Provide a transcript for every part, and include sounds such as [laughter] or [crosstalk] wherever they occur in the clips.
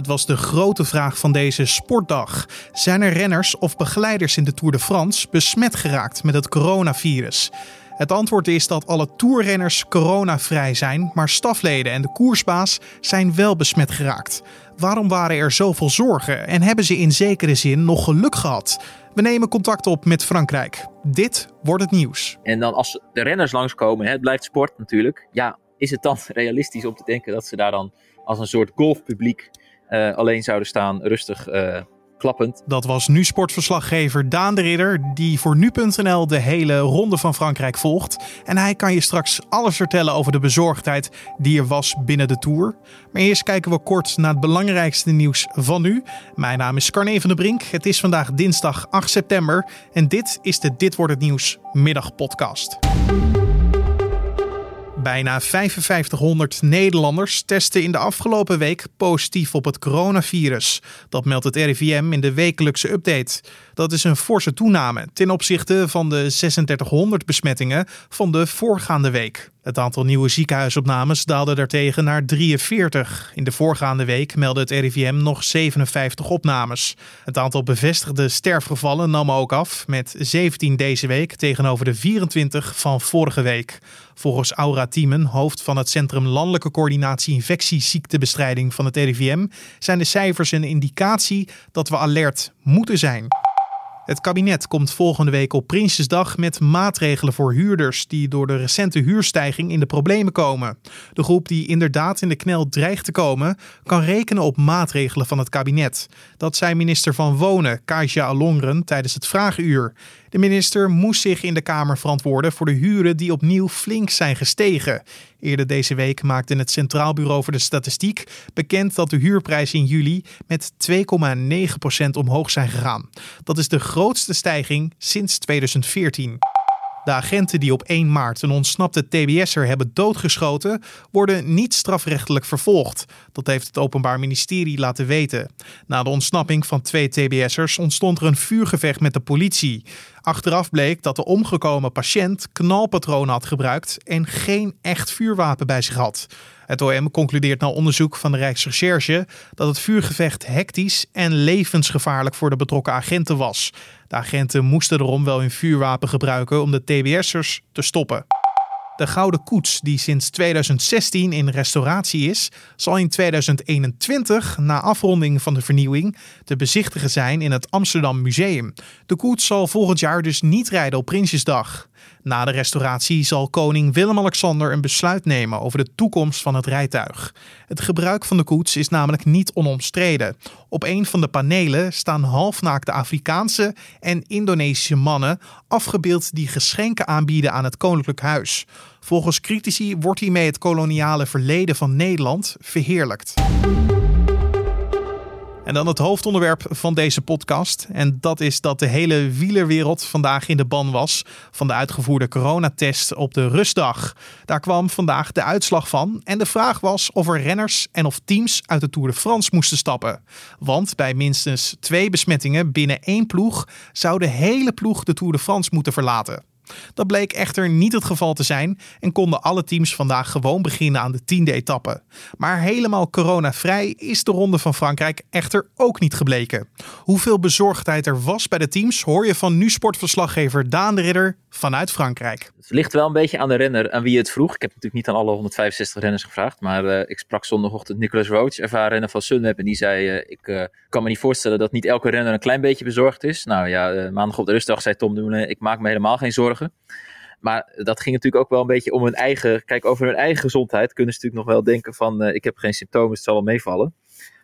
Het was de grote vraag van deze sportdag. Zijn er renners of begeleiders in de Tour de France besmet geraakt met het coronavirus? Het antwoord is dat alle toerrenners coronavrij zijn, maar stafleden en de koersbaas zijn wel besmet geraakt. Waarom waren er zoveel zorgen en hebben ze in zekere zin nog geluk gehad? We nemen contact op met Frankrijk. Dit wordt het nieuws. En dan als de renners langskomen, het blijft sport natuurlijk. Ja, is het dan [laughs] realistisch om te denken dat ze daar dan als een soort golfpubliek alleen zouden staan, rustig uh, klappend. Dat was nu sportverslaggever Daan de Ridder, die voor nu.nl de hele ronde van Frankrijk volgt. En hij kan je straks alles vertellen over de bezorgdheid die er was binnen de Tour. Maar eerst kijken we kort naar het belangrijkste nieuws van nu. Mijn naam is Carne van der Brink. Het is vandaag dinsdag 8 september en dit is de Dit wordt het nieuws middagpodcast. Bijna 5500 Nederlanders testen in de afgelopen week positief op het coronavirus. Dat meldt het RIVM in de wekelijkse update. Dat is een forse toename ten opzichte van de 3600 besmettingen van de voorgaande week. Het aantal nieuwe ziekenhuisopnames daalde daartegen naar 43. In de voorgaande week meldde het RIVM nog 57 opnames. Het aantal bevestigde sterfgevallen nam ook af, met 17 deze week tegenover de 24 van vorige week. Volgens Aura Thiemen, hoofd van het Centrum Landelijke Coördinatie Infectieziektebestrijding van het RIVM, zijn de cijfers een indicatie dat we alert moeten zijn. Het kabinet komt volgende week op Prinsjesdag met maatregelen voor huurders die door de recente huurstijging in de problemen komen. De groep die inderdaad in de knel dreigt te komen, kan rekenen op maatregelen van het kabinet. Dat zei minister van Wonen, Kajsa Alongren, tijdens het Vragenuur. De minister moest zich in de Kamer verantwoorden voor de huren die opnieuw flink zijn gestegen. Eerder deze week maakte het Centraal Bureau voor de Statistiek bekend dat de huurprijzen in juli met 2,9% omhoog zijn gegaan. Dat is de grootste stijging sinds 2014. De agenten die op 1 maart een ontsnapte TBS'er hebben doodgeschoten, worden niet strafrechtelijk vervolgd. Dat heeft het Openbaar Ministerie laten weten. Na de ontsnapping van twee TBS'ers ontstond er een vuurgevecht met de politie. Achteraf bleek dat de omgekomen patiënt knalpatronen had gebruikt en geen echt vuurwapen bij zich had. Het OM concludeert na onderzoek van de Rijksrecherche dat het vuurgevecht hectisch en levensgevaarlijk voor de betrokken agenten was. De agenten moesten erom wel hun vuurwapen gebruiken om de TBS'ers te stoppen. De Gouden Koets, die sinds 2016 in restauratie is, zal in 2021, na afronding van de vernieuwing, te bezichtigen zijn in het Amsterdam Museum. De koets zal volgend jaar dus niet rijden op Prinsjesdag. Na de restauratie zal koning Willem-Alexander een besluit nemen over de toekomst van het rijtuig. Het gebruik van de koets is namelijk niet onomstreden. Op een van de panelen staan halfnaakte Afrikaanse en Indonesische mannen afgebeeld die geschenken aanbieden aan het koninklijk huis. Volgens critici wordt hiermee het koloniale verleden van Nederland verheerlijkt. En dan het hoofdonderwerp van deze podcast. En dat is dat de hele wielerwereld vandaag in de ban was van de uitgevoerde coronatest op de rustdag. Daar kwam vandaag de uitslag van. En de vraag was of er renners en of teams uit de Tour de France moesten stappen. Want bij minstens twee besmettingen binnen één ploeg zou de hele ploeg de Tour de France moeten verlaten. Dat bleek echter niet het geval te zijn en konden alle teams vandaag gewoon beginnen aan de tiende etappe. Maar helemaal coronavrij is de Ronde van Frankrijk echter ook niet gebleken. Hoeveel bezorgdheid er was bij de teams hoor je van nu sportverslaggever Daan de Ridder vanuit Frankrijk. Het ligt wel een beetje aan de renner aan wie het vroeg. Ik heb natuurlijk niet aan alle 165 renners gevraagd, maar uh, ik sprak zondagochtend Nicolas Roach, ervaren renner van Sunweb, en die zei, uh, ik uh, kan me niet voorstellen dat niet elke renner een klein beetje bezorgd is. Nou ja, maandag op de rustdag zei Tom Dumoulin, ik maak me helemaal geen zorgen. Maar dat ging natuurlijk ook wel een beetje om hun eigen. Kijk, over hun eigen gezondheid kunnen ze natuurlijk nog wel denken: van ik heb geen symptomen, het zal wel meevallen.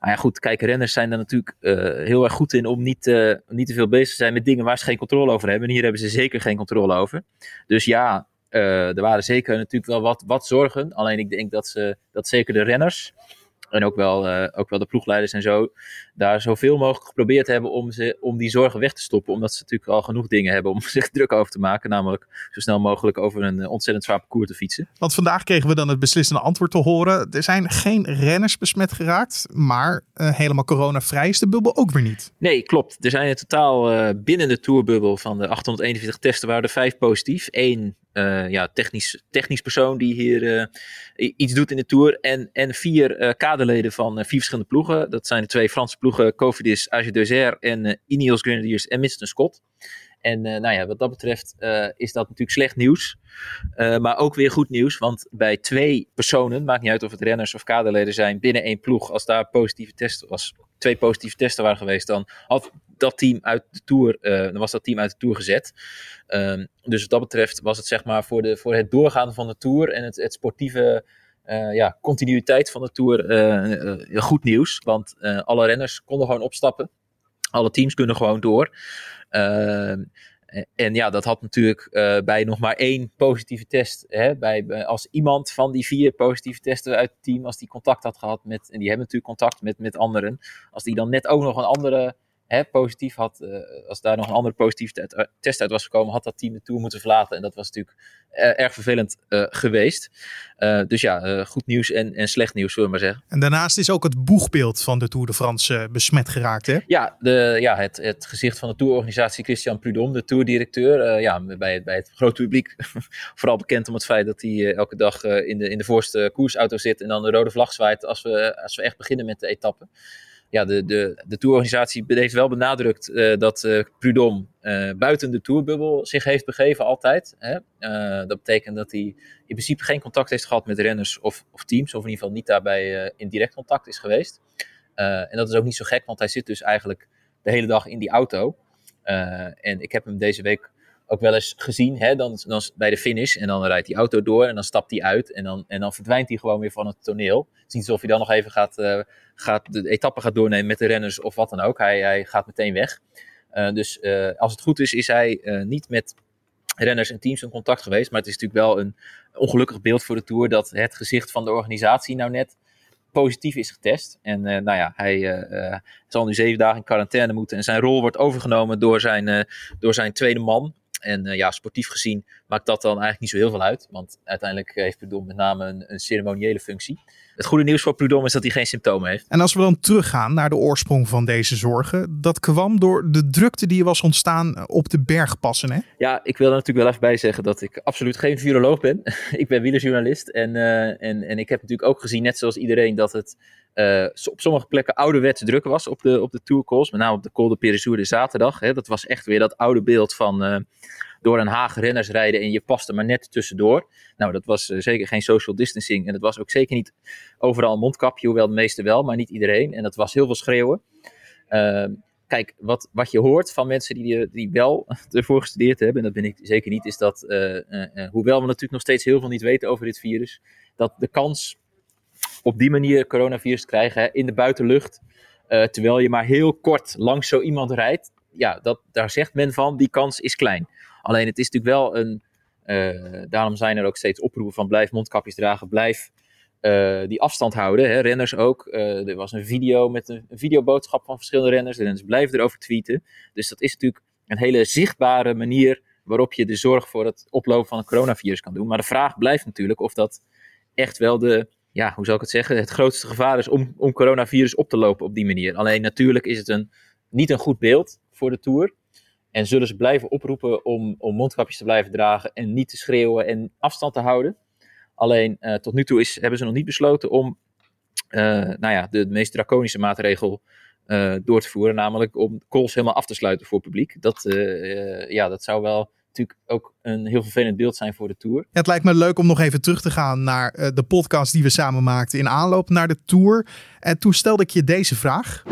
Nou ja, goed, kijk, renners zijn er natuurlijk uh, heel erg goed in om niet, uh, niet te veel bezig te zijn met dingen waar ze geen controle over hebben. En hier hebben ze zeker geen controle over. Dus ja, er waren zeker natuurlijk wel wat, wat zorgen. Alleen ik denk dat, ze, dat zeker de renners en ook wel, uh, ook wel de ploegleiders en zo, daar zoveel mogelijk geprobeerd hebben om, ze, om die zorgen weg te stoppen. Omdat ze natuurlijk al genoeg dingen hebben om [laughs] zich druk over te maken. Namelijk zo snel mogelijk over een eh, ontzettend zwaar parcours te fietsen. Want vandaag kregen we dan het beslissende antwoord te horen. Er zijn geen renners besmet geraakt, maar uh, helemaal coronavrij is de bubbel ook weer niet. Nee, klopt. Er zijn in totaal uh, binnen de tourbubbel van de 841 testen waren er vijf positief. Eén ja, technisch, technisch persoon die hier iets doet in de Tour. En, en vier kaderleden van vier verschillende ploegen. Dat zijn de twee Franse ploegen, Cofidis, AG Deuxer en Ineos Grenadiers en Winston Scott. En nou ja, wat dat betreft is dat natuurlijk slecht nieuws. maar ook weer goed nieuws, want bij twee personen, maakt niet uit of het renners of kaderleden zijn, binnen één ploeg, als daar positieve test was, twee positieve testen waren geweest, dan had dat team uit de Tour, uh, dan was dat team uit de Tour gezet. Um, dus wat dat betreft was het zeg maar voor, de, voor het doorgaan van de Tour en het, het sportieve uh, ja, continuïteit van de Tour uh, goed nieuws. Want alle renners konden gewoon opstappen. Alle teams kunnen gewoon door. Ehm, en ja, dat had natuurlijk bij nog maar één positieve test. Hè, bij, als iemand van die vier positieve testen uit het team, als die contact had gehad met, en die hebben natuurlijk contact met, met anderen, als die dan net ook nog een andere hè, positief had, uh, als daar nog een andere positieve eh, test uit was gekomen, had dat team de Tour moeten verlaten. En dat was natuurlijk uh, erg vervelend uh, geweest. dus ja, goed nieuws en, en slecht nieuws, zullen we maar zeggen. En daarnaast is ook het boegbeeld van de Tour de France besmet geraakt, hè? Ja, de, ja het, het gezicht van de tourorganisatie Christian Prudhomme, de tourdirecteur. ja, bij het, bij het grote publiek [laughs] vooral bekend om het feit dat hij elke dag in, de, in de voorste koersauto zit en dan de rode vlag zwaait als we, als we echt beginnen met de etappe ja, de, de, de tourorganisatie heeft wel benadrukt uh, dat uh, Prudhomme uh, buiten de tourbubbel zich heeft begeven altijd. Hè? dat betekent dat hij in principe geen contact heeft gehad met renners of, of teams, of in ieder geval niet daarbij in direct contact is geweest. en dat is ook niet zo gek, want hij zit dus eigenlijk de hele dag in die auto. en ik heb hem deze week ook wel eens gezien, hè, dan, dan bij de finish. En dan rijdt die auto door en dan stapt hij uit. En dan, en dan verdwijnt hij gewoon weer van het toneel. Het is niet alsof hij dan nog even gaat, uh, gaat de etappe gaat doornemen met de renners of wat dan ook. Hij, hij gaat meteen weg. Uh, dus uh, als het goed is, is hij niet met renners en teams in contact geweest. Maar het is natuurlijk wel een ongelukkig beeld voor de Tour dat het gezicht van de organisatie nou net positief is getest. En nou ja, hij zal nu zeven dagen in quarantaine moeten. En zijn rol wordt overgenomen door zijn, door zijn tweede man. En uh, ja, sportief gezien maakt dat dan eigenlijk niet zo heel veel uit. Want uiteindelijk heeft Prudhomme met name een, ceremoniële functie. Het goede nieuws voor Prudhomme is dat hij geen symptomen heeft. En als we dan teruggaan naar de oorsprong van deze zorgen. Dat kwam door de drukte die was ontstaan op de bergpassen. Hè? Ja, ik wil er natuurlijk wel even bij zeggen dat ik absoluut geen viroloog ben. [laughs] ik ben wielerjournalist. En, uh, en, en ik heb natuurlijk ook gezien, net zoals iedereen, dat het uh, op sommige plekken ouderwetse druk was op de, op de tourcalls. Met name op de Col de Péresur de zaterdag. Hè. Dat was echt weer dat oude beeld van uh, door een Haag renners rijden en je paste maar net tussendoor. Nou, dat was uh, zeker geen social distancing. En dat was ook zeker niet overal een mondkapje, hoewel de meeste wel, maar niet iedereen. En dat was heel veel schreeuwen. Ehm, kijk, wat, wat je hoort van mensen die, die wel [laughs] ervoor gestudeerd hebben, en dat ben ik zeker niet, is dat, hoewel we natuurlijk nog steeds heel veel niet weten over dit virus, dat de kans op die manier coronavirus krijgen in de buitenlucht. Terwijl je maar heel kort langs zo iemand rijdt. Ja, dat, daar zegt men van, die kans is klein. Alleen het is natuurlijk wel een. Uh, daarom zijn er ook steeds oproepen van blijf mondkapjes dragen, blijf uh, die afstand houden. Hè, renners ook. er was een video met een, videoboodschap van verschillende renners. De renners blijven erover tweeten. Dus dat is natuurlijk een hele zichtbare manier waarop je de zorg voor het oplopen van het coronavirus kan doen. Maar de vraag blijft natuurlijk of dat echt wel de ja, hoe zou ik het zeggen, het grootste gevaar is om, om coronavirus op te lopen op die manier. Alleen natuurlijk is het een, niet een goed beeld voor de Tour. En zullen ze blijven oproepen om, om mondkapjes te blijven dragen en niet te schreeuwen en afstand te houden. Alleen uh, tot nu toe is, hebben ze nog niet besloten om uh, nou ja, de, meest draconische maatregel uh, door te voeren. Namelijk om calls helemaal af te sluiten voor publiek. Dat, ja, dat zou wel natuurlijk ook een heel vervelend beeld zijn voor de Tour. het lijkt me leuk om nog even terug te gaan naar de podcast die we samen maakten in aanloop naar de Tour. En toen stelde ik je deze vraag.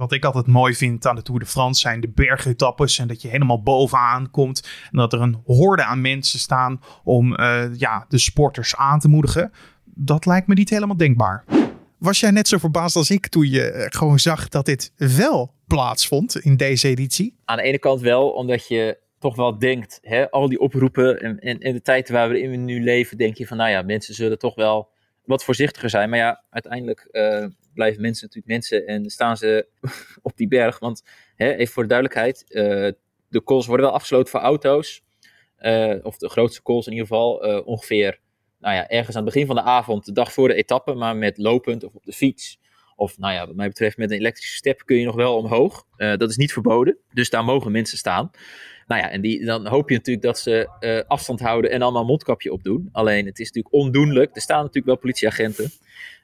Wat ik altijd mooi vind aan de Tour de France zijn de bergetappes. En dat je helemaal bovenaan komt. En dat er een horde aan mensen staan om uh, ja, de sporters aan te moedigen. Dat lijkt me niet helemaal denkbaar. Was jij net zo verbaasd als ik toen je eh, gewoon zag dat dit wel plaatsvond in deze editie? Aan de ene kant wel, omdat je toch wel denkt, hè, al die oproepen en, en, de tijd waar we nu leven, denk je van, nou ja, mensen zullen toch wel wat voorzichtiger zijn. Maar ja, uiteindelijk uh, blijven mensen natuurlijk mensen en staan ze [laughs] op die berg. Want hè, even voor de duidelijkheid, uh, de calls worden wel afgesloten voor auto's. Uh, of de grootste calls in ieder geval, ongeveer nou ja, ergens aan het begin van de avond, de dag voor de etappe, maar met lopend of op de fiets Of nou ja, wat mij betreft met een elektrische step kun je nog wel omhoog. dat is niet verboden. Dus daar mogen mensen staan. Nou ja, en die, dan hoop je natuurlijk dat ze afstand houden en allemaal mondkapje opdoen. Alleen het is natuurlijk ondoenlijk. Er staan natuurlijk wel politieagenten.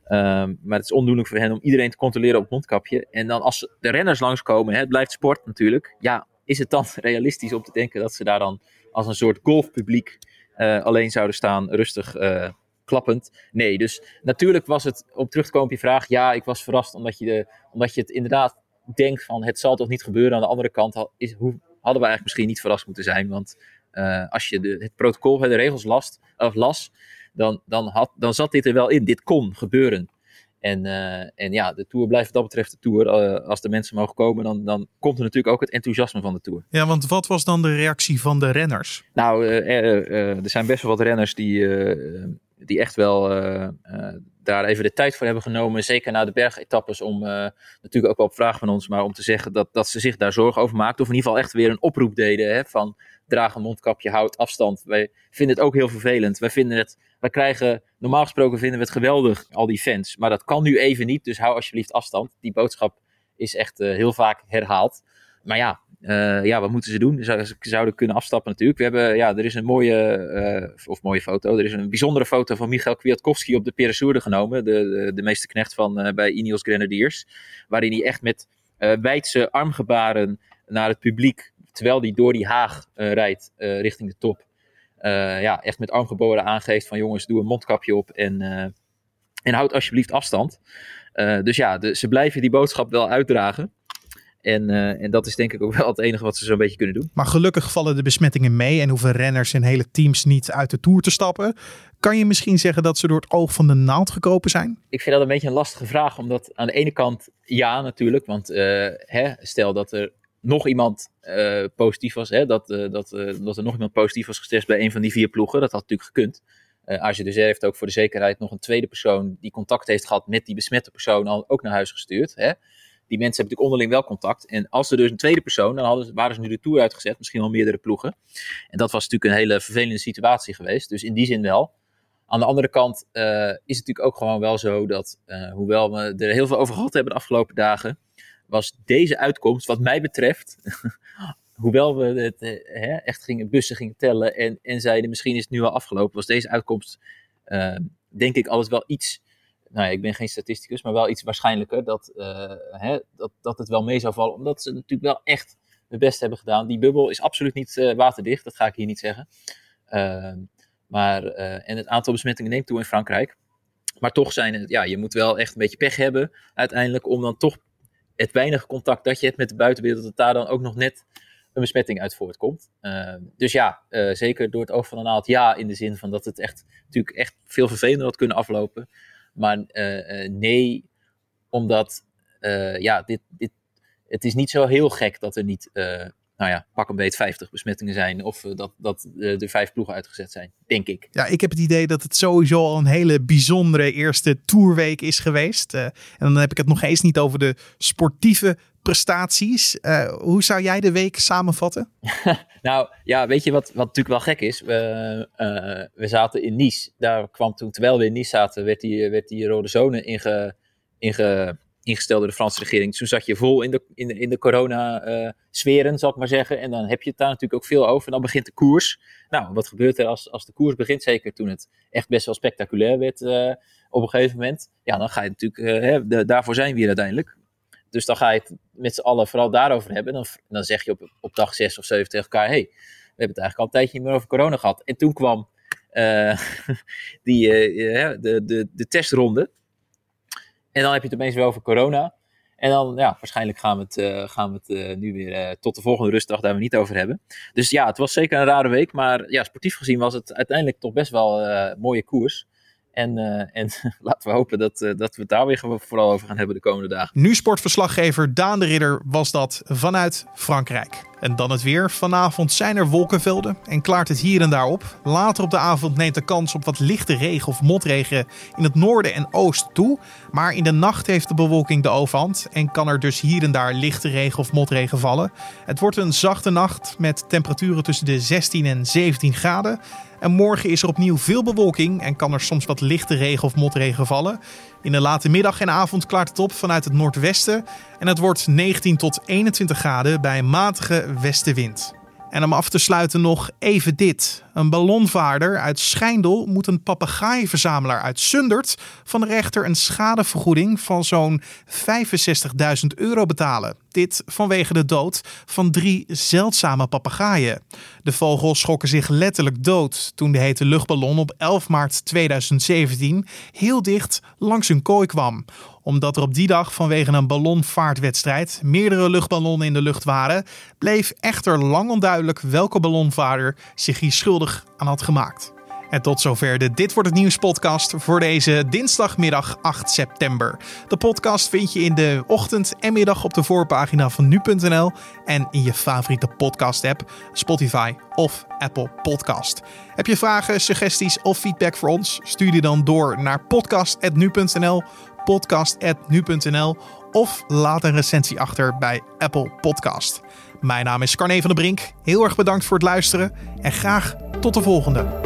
Ehm, maar het is ondoenlijk voor hen om iedereen te controleren op het mondkapje. En dan als de renners langskomen, hè, het blijft sport natuurlijk. Ja, is het dan [laughs] realistisch om te denken dat ze daar dan als een soort golfpubliek uh, alleen zouden staan, rustig uh, klappend? Nee, dus natuurlijk was het, om terug te komen op je vraag, ja, ik was verrast omdat je, omdat je het inderdaad denkt van het zal toch niet gebeuren. Aan de andere kant is, hoe, hadden we eigenlijk misschien niet verrast moeten zijn, want uh, als je de, het protocol, de regels last, of las, dan, dan, had, dan zat dit er wel in. Dit kon gebeuren. En, uh, en ja, de Tour blijft wat dat betreft de Tour. Uh, als de mensen mogen komen, dan, dan komt er natuurlijk ook het enthousiasme van de Tour. Ja, want wat was dan de reactie van de renners? Nou, uh, er, er, zijn best wel wat renners die, die echt wel daar even de tijd voor hebben genomen. Zeker na de bergetappes. Om natuurlijk ook wel op vraag van ons, maar om te zeggen dat, dat ze zich daar zorgen over maakten. Of in ieder geval echt weer een oproep deden hè, van draag een mondkapje, houd afstand. Wij vinden het ook heel vervelend. Wij vinden het, wij krijgen, normaal gesproken vinden we het geweldig, al die fans. Maar dat kan nu even niet, dus hou alsjeblieft afstand. Die boodschap is echt uh, heel vaak herhaald. Maar ja, uh, ja, wat moeten ze doen? Ze zouden kunnen afstappen natuurlijk. We hebben, ja, er is een mooie, uh, of mooie foto. Er is een bijzondere foto van Michael Kwiatkowski op de Peresourde genomen. De, de, de meeste knecht van bij Ineos Grenadiers. Waarin hij echt met wijdse armgebaren naar het publiek terwijl hij door die haag uh, rijdt uh, richting de top, uh, ja, echt met armgeboren aangeeft van jongens, doe een mondkapje op en, en houd alsjeblieft afstand. dus ja, de, ze blijven die boodschap wel uitdragen. En, en, dat is denk ik ook wel het enige wat ze zo'n beetje kunnen doen. Maar gelukkig vallen de besmettingen mee en hoeven renners en hele teams niet uit de Tour te stappen. Kan je misschien zeggen dat ze door het oog van de naald gekropen zijn? Ik vind dat een beetje een lastige vraag, omdat aan de ene kant ja natuurlijk. Want hè, stel dat er nog iemand uh, positief was. Hè? Dat, uh, dat, uh, dat er nog iemand positief was getest bij een van die vier ploegen. Dat had natuurlijk gekund. Uh, dus heeft ook voor de zekerheid nog een tweede persoon die contact heeft gehad met die besmette persoon al ook naar huis gestuurd. Hè? Die mensen hebben natuurlijk onderling wel contact. En als er dus een tweede persoon, dan hadden, waren ze nu de tour uitgezet, misschien wel meerdere ploegen. En dat was natuurlijk een hele vervelende situatie geweest. Dus in die zin wel. Aan de andere kant is het natuurlijk ook gewoon wel zo dat, hoewel we er heel veel over gehad hebben de afgelopen dagen, was deze uitkomst, wat mij betreft, [laughs] hoewel we het eh, hè, echt gingen, bussen gingen tellen en, en zeiden misschien is het nu al afgelopen, was deze uitkomst, uh, denk ik, alles wel iets. Nou ja, ik ben geen statisticus, maar wel iets waarschijnlijker dat, uh, hè, dat, dat het wel mee zou vallen. Omdat ze natuurlijk wel echt hun best hebben gedaan. Die bubbel is absoluut niet uh, waterdicht, dat ga ik hier niet zeggen. Ehm, maar, en het aantal besmettingen neemt toe in Frankrijk. Maar toch zijn het, ja, je moet wel echt een beetje pech hebben uiteindelijk om dan toch het weinige contact dat je hebt met de buitenwereld, dat daar dan ook nog net een besmetting uit voortkomt. Uh, dus ja, uh, zeker door het oog van de naald, ja, in de zin van dat het echt natuurlijk echt veel vervelender had kunnen aflopen. Maar uh, nee, omdat ja, dit, dit, het is niet zo heel gek dat er niet nou ja, pak een beet 50 besmettingen zijn. Of uh, dat, dat er vijf ploegen uitgezet zijn, denk ik. Ja, ik heb het idee dat het sowieso al een hele bijzondere eerste tourweek is geweest. Uh, en dan heb ik het nog eens niet over de sportieve prestaties. hoe zou jij de week samenvatten? [laughs] nou ja, weet je wat, wat natuurlijk wel gek is? We, we zaten in Nice. Daar kwam toen, terwijl we in Nice zaten, werd die, werd die rode zone inge, inge ingesteld door de Franse regering. Toen zat je vol in de, in de, in de corona-sferen, uh, zal ik maar zeggen. En dan heb je het daar natuurlijk ook veel over. En dan begint de koers. Nou, wat gebeurt er als, als de koers begint? Zeker toen het echt best wel spectaculair werd uh, op een gegeven moment. Ja, dan ga je natuurlijk, uh, hè, daarvoor zijn we hier uiteindelijk. Dus dan ga je het met z'n allen vooral daarover hebben. Dan, dan zeg je op, op dag 6 of 7 tegen elkaar: hey, we hebben het eigenlijk al een tijdje niet meer over corona gehad. En toen kwam [laughs] die, de, de, de testronde. En dan heb je het opeens wel over corona. En dan, ja, waarschijnlijk gaan we het, uh, gaan we het uh, nu weer uh, tot de volgende rustdag daar we niet over hebben. Dus ja, het was zeker een rare week. Maar ja, sportief gezien was het uiteindelijk toch best wel een mooie koers. En, en [laughs] laten we hopen dat, dat we het daar weer vooral over gaan hebben de komende dagen. Nu sportverslaggever Daan de Ridder was dat vanuit Frankrijk. En dan het weer. Vanavond zijn er wolkenvelden en klaart het hier en daar op. Later op de avond neemt de kans op wat lichte regen of motregen in het noorden en oosten toe. Maar in de nacht heeft de bewolking de overhand en kan er dus hier en daar lichte regen of motregen vallen. Het wordt een zachte nacht met temperaturen tussen de 16 en 17 graden. En morgen is er opnieuw veel bewolking en kan er soms wat lichte regen of motregen vallen. In de late middag en avond klaart het op vanuit het noordwesten en het wordt 19 tot 21 graden bij matige westenwind. En om af te sluiten nog even dit. Een ballonvaarder uit Schijndel moet een papegaaienverzamelaar uit Sundert van de rechter een schadevergoeding van zo'n 65.000 euro betalen. Dit vanwege de dood van drie zeldzame papegaaien. De vogels schrokken zich letterlijk dood toen de hete luchtballon op 11 maart 2017 heel dicht langs hun kooi kwam omdat er op die dag vanwege een ballonvaartwedstrijd meerdere luchtballonnen in de lucht waren, bleef echter lang onduidelijk welke ballonvaarder zich hier schuldig aan had gemaakt. En tot zover de Dit Wordt Het Nieuws podcast voor deze dinsdagmiddag 8 september. De podcast vind je in de ochtend en middag op de voorpagina van nu.nl en in je favoriete podcast app, Spotify of Apple Podcast. Heb je vragen, suggesties of feedback voor ons? Stuur die dan door naar podcast.nu.nl podcast.nu.nl of laat een recensie achter bij Apple Podcast. Mijn naam is Carne van der Brink. Heel erg bedankt voor het luisteren en graag tot de volgende.